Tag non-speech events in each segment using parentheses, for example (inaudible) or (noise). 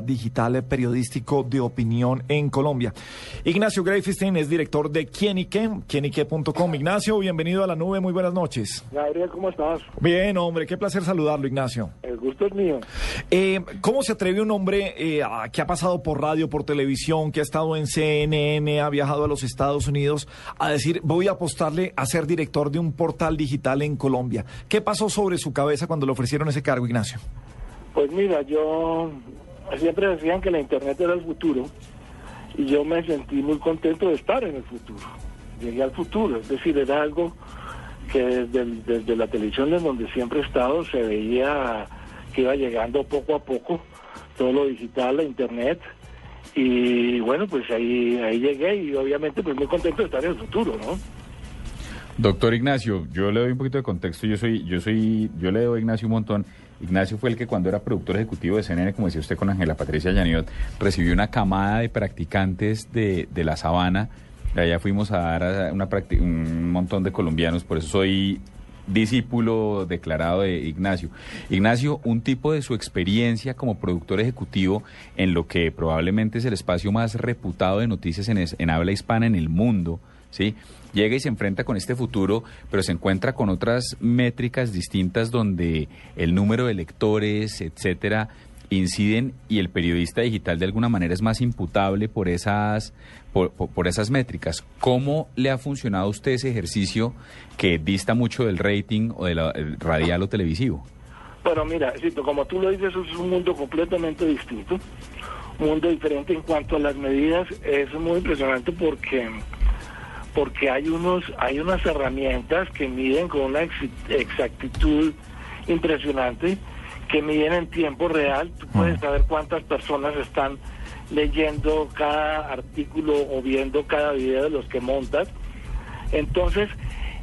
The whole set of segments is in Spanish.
Digital periodístico de opinión en Colombia. Ignacio Greifestein es director de Quienique, quienique.com. Ignacio, bienvenido a la nube. Muy buenas noches. Gabriel, ¿cómo estás? Bien, hombre. Qué placer saludarlo, Ignacio. El gusto es mío. Eh, ¿Cómo se atreve un hombre eh, que ha pasado por radio, por televisión, que ha estado en CNN, ha viajado a los Estados Unidos, a decir, voy a apostarle a ser director de un portal digital en Colombia? ¿Qué pasó sobre su cabeza cuando le ofrecieron ese cargo, Ignacio? Pues mira, yo siempre decían que la Internet era el futuro y yo me sentí muy contento de estar en el futuro. Llegué al futuro, es decir, era algo que desde, desde la televisión en donde siempre he estado se veía que iba llegando poco a poco todo lo digital, la Internet. Y bueno, pues ahí, ahí llegué y obviamente pues muy contento de estar en el futuro, ¿no? Doctor Ignacio, yo le doy un poquito de contexto, yo soy, yo soy, yo le doy a Ignacio un montón. Ignacio fue el que cuando era productor ejecutivo de CNN, como decía usted con Ángela Patricia Yaniot, recibió una camada de practicantes de, de la sabana. Allá fuimos a dar una un montón de colombianos, por eso soy discípulo declarado de Ignacio. Ignacio, un tipo de su experiencia como productor ejecutivo en lo que probablemente es el espacio más reputado de noticias en, en habla hispana en el mundo, ¿sí? Llega y se enfrenta con este futuro, pero se encuentra con otras métricas distintas donde el número de lectores, etcétera, inciden y el periodista digital de alguna manera es más imputable por esas por, esas métricas. ¿Cómo le ha funcionado a usted ese ejercicio que dista mucho del rating o del radial o televisivo? Bueno, mira, como tú lo dices, es un mundo completamente distinto, un mundo diferente en cuanto a las medidas. Es muy impresionante porque porque hay unos hay unas herramientas que miden con una exactitud impresionante que miden en tiempo real. Tú puedes saber cuántas personas están leyendo cada artículo o viendo cada video de los que montas. Entonces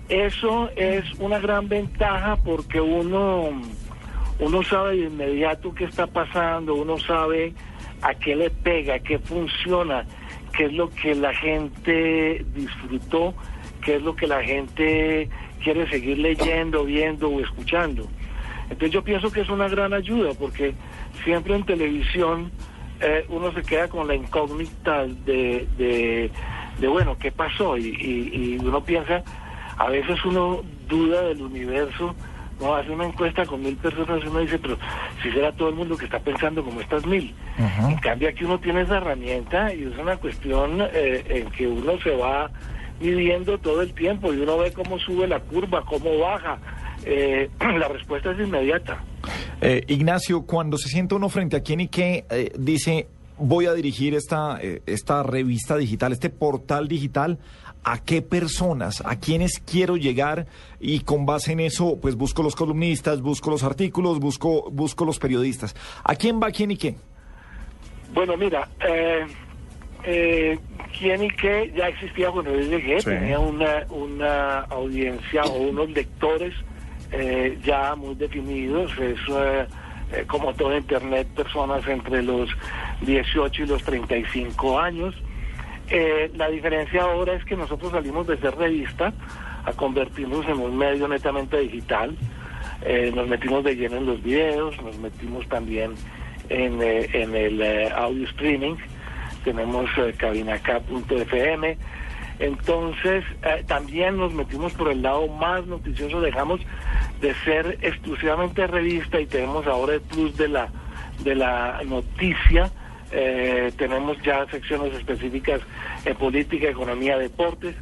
eso es una gran ventaja porque uno uno sabe de inmediato qué está pasando uno sabe a qué le pega qué funciona qué es lo que la gente disfrutó, qué es lo que la gente quiere seguir leyendo, viendo o escuchando. Entonces yo pienso que es una gran ayuda porque siempre en televisión eh, uno se queda con la incógnita de, de, bueno, ¿qué pasó? Y, y, uno piensa, a veces uno duda del universo no hace una encuesta con mil personas y uno dice, pero si será todo el mundo que está pensando como estas mil. En cambio aquí uno tiene esa herramienta y es una cuestión eh, en que uno se va midiendo todo el tiempo y uno ve cómo sube la curva, cómo baja. Eh, (clears throat) la respuesta es inmediata. Eh, Ignacio, cuando se sienta uno frente a quien y que dice, voy a dirigir esta, esta revista digital, este portal digital, a qué personas, a quiénes quiero llegar y con base en eso, pues busco los columnistas, busco los artículos, busco, busco los periodistas. ¿A quién va quién y qué? Bueno, mira, eh, eh, quién y qué ya existía cuando yo llegué, tenía una, una audiencia o unos lectores eh, ya muy definidos, es como todo Internet, personas entre los 18 y los 35 años. Eh, la diferencia ahora es que nosotros salimos de ser revista a convertirnos en un medio netamente digital. Eh, nos metimos de lleno en los videos, nos metimos también en, eh, en el audio streaming. Tenemos cabinaK.fm. Entonces, también nos metimos por el lado más noticioso. Dejamos de ser exclusivamente revista y tenemos ahora el plus de la, de la noticia eh, tenemos ya secciones específicas en política, economía, deportes.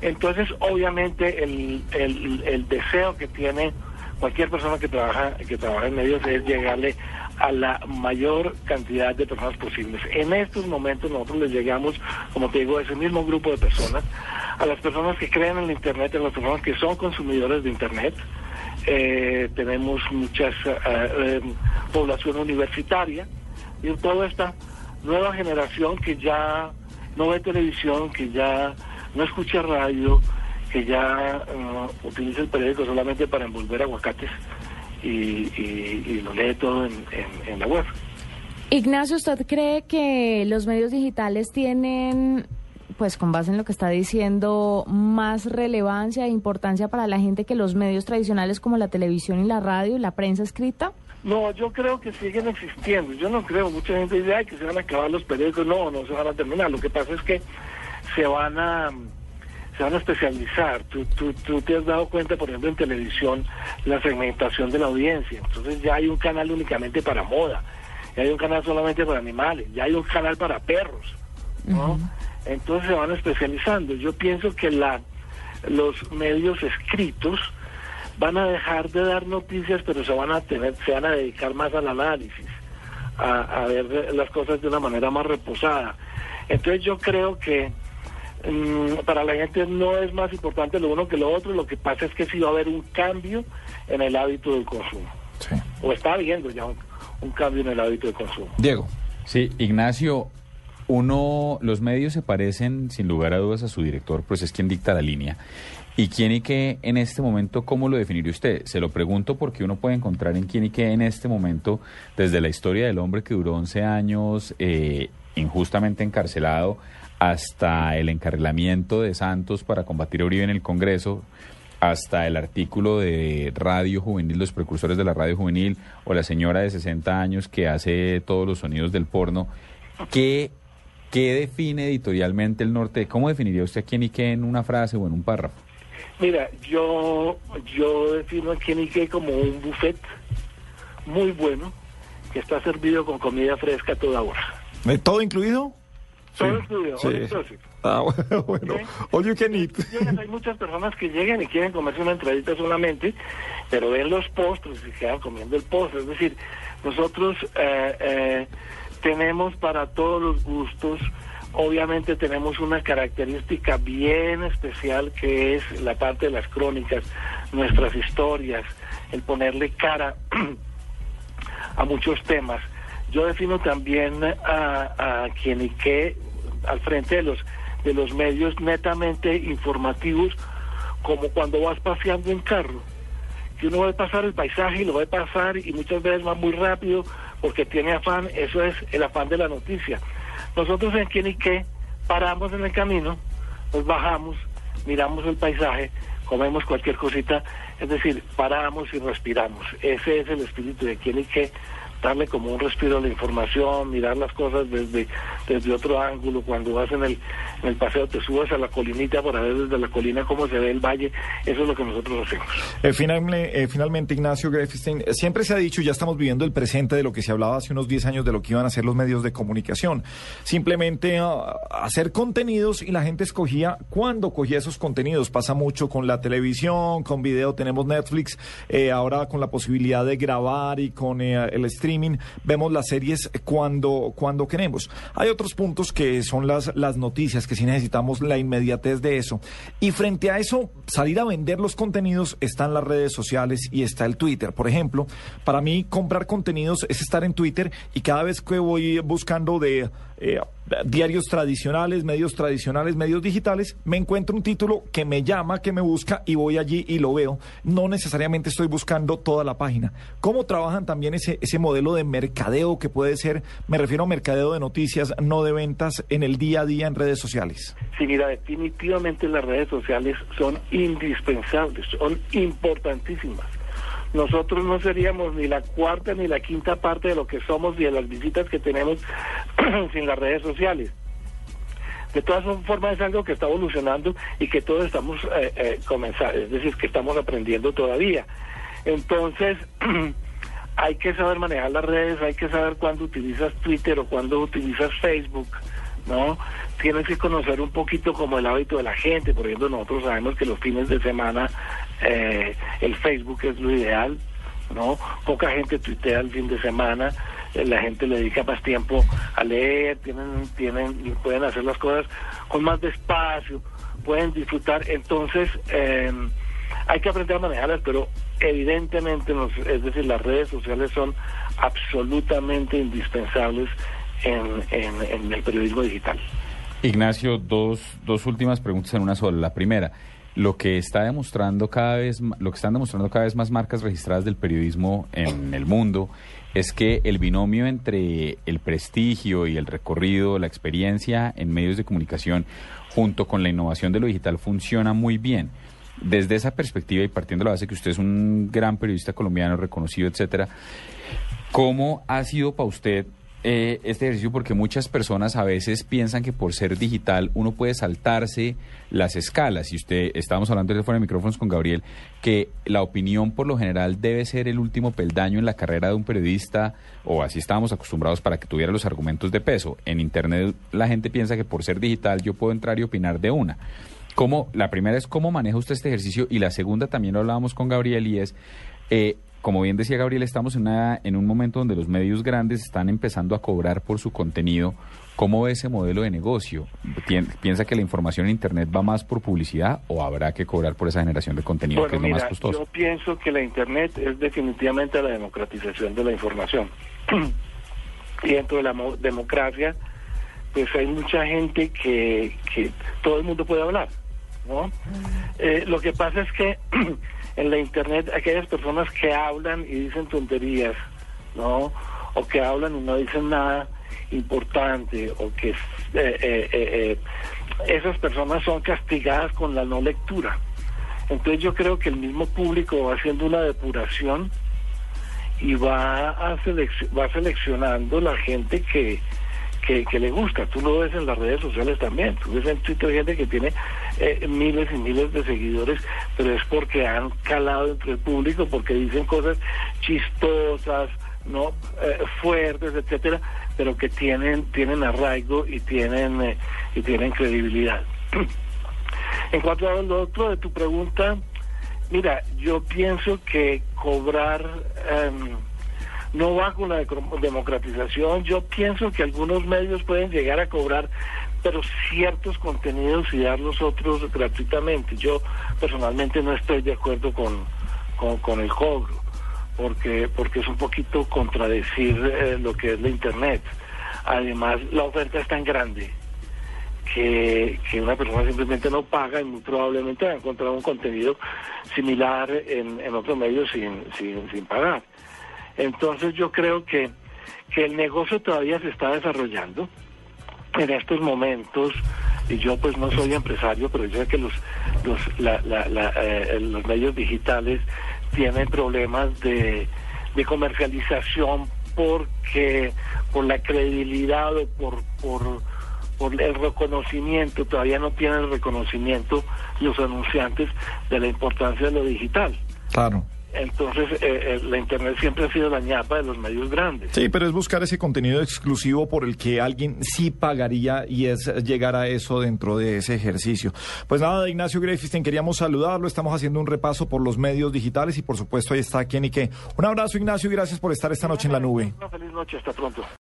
Entonces, obviamente, el, el, deseo que tiene cualquier persona que trabaja, que trabaja en medios es llegarle a la mayor cantidad de personas posibles. En estos momentos nosotros les llegamos, como te digo, a ese mismo grupo de personas, a las personas que creen en el Internet, a las personas que son consumidores de Internet. Eh, tenemos muchas eh, población universitaria, y toda esta nueva generación que ya no ve televisión, que ya no escucha radio, que ya uh, utiliza el periódico solamente para envolver aguacates y, y- lo lee todo en- en la web. Ignacio, ¿usted cree que los medios digitales tienen, pues con base en lo que está diciendo, más relevancia e importancia para la gente que los medios tradicionales como la televisión y la radio y la prensa escrita? No, yo creo que siguen existiendo. Yo no creo. Mucha gente dice Ay, que se van a acabar los periódicos. No, no se van a terminar. Lo que pasa es que se van a se van a especializar. Tú, tú, tú te has dado cuenta, por ejemplo, en televisión, la segmentación de la audiencia. Entonces ya hay un canal únicamente para moda, ya hay un canal solamente para animales, ya hay un canal para perros. ¿no? Entonces se van especializando. Yo pienso que la, los medios escritos van a dejar de dar noticias, pero se van a tener, se van a dedicar más al análisis, a, a ver las cosas de una manera más reposada. Entonces yo creo que mm, para la gente no es más importante lo uno que lo otro, lo que pasa es que sí va a haber un cambio en el hábito del consumo, Sí. o está habiendo ya un, un cambio en el hábito del consumo. Diego. Sí, Ignacio, uno, los medios se parecen sin lugar a dudas a su director, pues es quien dicta la línea. ¿Y quién y qué en este momento, cómo lo definiría usted? Se lo pregunto porque uno puede encontrar en quién y qué en este momento, desde la historia del hombre que duró 11 años eh, injustamente encarcelado, hasta el encarrilamiento de Santos para combatir a Uribe en el Congreso, hasta el artículo de Radio Juvenil, los precursores de la Radio Juvenil, o la señora de 60 años que hace todos los sonidos del porno. ¿Qué, qué define editorialmente el norte? ¿Cómo definiría usted a quién y qué en una frase o en un párrafo? Mira, yo, yo defino a Kenique como un buffet muy bueno que está servido con comida fresca a toda hora. ¿Eh, ¿Todo incluido? Todo Sí, incluido, sí. Ah, (laughs) bueno. Ok. All you can eat. Llegan, hay muchas personas que llegan y quieren comerse una entradita solamente, pero ven los postres y se quedan comiendo el postre. Es decir, nosotros eh, eh, tenemos para todos los gustos, obviamente tenemos una característica bien especial que es la parte de las crónicas, nuestras historias, el ponerle cara (clears throat) a muchos temas. Yo defino también a, a quien y qué al frente de los de los medios netamente informativos, como cuando vas paseando en carro, que uno va a pasar el paisaje y lo va a pasar y muchas veces va muy rápido porque tiene afán, eso es el afán de la noticia. Nosotros en quien y qué paramos en el camino, nos bajamos, miramos el paisaje, comemos cualquier cosita, es decir, paramos y respiramos. Ese es el espíritu de quien y qué, darle como un respiro a la información, mirar las cosas desde, desde otro ángulo. Cuando vas en el, en el paseo te subes a la colinita para ver desde la colina cómo se ve el valle. Eso es lo que nosotros hacemos. Eh, finalmente, eh, finalmente, Ignacio Grefstein, eh, siempre se ha dicho, ya estamos viviendo el presente de lo que se hablaba hace unos 10 años de lo que iban a ser los medios de comunicación. Simplemente ah, hacer contenidos y la gente escogía cuándo cogía esos contenidos. Pasa mucho con la televisión, con video, tenemos Netflix, ahora con la posibilidad de grabar y con el streaming, vemos las series cuando, cuando queremos. Hay otros puntos que son las, las noticias, que sí necesitamos la inmediatez de eso. Y frente a eso, salir a vender los contenidos están las redes sociales y está el Twitter. Por ejemplo, para mí comprar contenidos es estar en Twitter y cada vez que voy buscando de eh, diarios tradicionales, medios tradicionales, medios digitales, me encuentro un título que me llama, que me busca y voy allí y lo veo. No necesariamente estoy buscando toda la página. ¿Cómo trabajan también ese, ese modelo de mercadeo que puede ser, me refiero a mercadeo de noticias, no de ventas en el día a día en redes sociales? Sí, mira, definitivamente las redes sociales son indispensables, son importantísimas. Nosotros no seríamos ni la cuarta ni la quinta parte de lo que somos y de las visitas que tenemos (clears throat) sin las redes sociales. De todas formas es algo que está evolucionando y que todos estamos eh, eh, comenzando, es decir, que estamos aprendiendo todavía. Entonces, (clears throat) hay que saber manejar las redes, hay que saber cuándo utilizas Twitter o cuándo utilizas Facebook, ¿no? Tienes que conocer un poquito como el hábito de la gente, por ejemplo, nosotros sabemos que los fines de semana eh, el Facebook es lo ideal, ¿no? Poca gente tuitea el fin de semana, eh, la gente le dedica más tiempo a leer, tienen, tienen, pueden hacer las cosas con más despacio, pueden disfrutar, entonces eh, hay que aprender a manejarlas, pero evidentemente, nos- es decir, las redes sociales son absolutamente indispensables en, el periodismo digital. Ignacio, dos, dos últimas preguntas en una sola. La primera, lo que está demostrando cada vez, lo que están demostrando cada vez más marcas registradas del periodismo en el mundo es que el binomio entre el prestigio y el recorrido, la experiencia en medios de comunicación, junto con la innovación de lo digital, funciona muy bien. Desde esa perspectiva y partiendo de la base que usted es un gran periodista colombiano reconocido, etcétera, ¿Cómo ha sido para usted eh, este ejercicio? Porque muchas personas a veces piensan que por ser digital uno puede saltarse las escalas. Y usted, estábamos hablando de fuera de micrófonos con Gabriel, que la opinión por lo general debe ser el último peldaño en la carrera de un periodista, o así estábamos acostumbrados para que tuviera los argumentos de peso. En Internet la gente piensa que por ser digital yo puedo entrar y opinar de una. ¿Cómo, la primera es cómo maneja usted este ejercicio y la segunda también lo hablábamos con Gabriel y es, eh, como bien decía Gabriel, estamos en, una, en un momento donde los medios grandes están empezando a cobrar por su contenido. ¿Cómo ve ese modelo de negocio? Pien- ¿Piensa que la información en Internet va más por publicidad o habrá que cobrar por esa generación de contenido que es lo más costoso? yo pienso que la Internet es definitivamente la democratización de la información. (clears throat) y dentro de la mo- democracia, pues hay mucha gente que, que todo el mundo puede hablar, ¿no? Eh, lo que pasa es que (clears throat) en la Internet aquellas personas que hablan y dicen tonterías, ¿no? O que hablan y no dicen nada importante, o que eh, eh, eh, esas personas son castigadas con la no lectura. Entonces yo creo que el mismo público va haciendo una depuración y va, a selec- va seleccionando la gente que, que, que le gusta. Tú lo ves en las redes sociales también. Tú ves en Twitter gente que tiene eh, miles y miles de seguidores, pero es porque han calado entre el público, porque dicen cosas chistosas, no Eh, fuertes, etcétera, pero que tienen tienen arraigo y tienen eh, y tienen credibilidad. (clears throat) En cuanto a lo otro de tu pregunta, mira, yo pienso que cobrar em, no va con la democratización. Yo pienso que algunos medios pueden llegar a cobrar, pero ciertos contenidos y dar los otros gratuitamente. Yo personalmente no estoy de acuerdo con, con, con el cobro, porque, porque es un poquito contradecir eh, lo que es la Internet. Además, la oferta es tan grande que, que una persona simplemente no paga y muy probablemente va a encontrar un contenido similar en, en otro medio sin, sin, sin pagar. Entonces yo creo que, que el negocio todavía se está desarrollando en estos momentos y yo pues no soy empresario pero yo sé que los los la- la- eh, los medios digitales tienen problemas de, de comercialización porque por la credibilidad o por por por el reconocimiento todavía no tienen el reconocimiento los anunciantes de la importancia de lo digital Claro. Entonces eh, eh, la internet siempre ha sido la ñapa de los medios grandes Sí, pero es buscar ese contenido exclusivo por el que alguien sí pagaría y es llegar a eso dentro de ese ejercicio. Pues nada, Ignacio Greifisten, queríamos saludarlo. Estamos haciendo un repaso por los medios digitales y por supuesto ahí está Kenny que. Un abrazo, Ignacio, y gracias por estar esta noche en la nube. Una feliz noche, hasta pronto.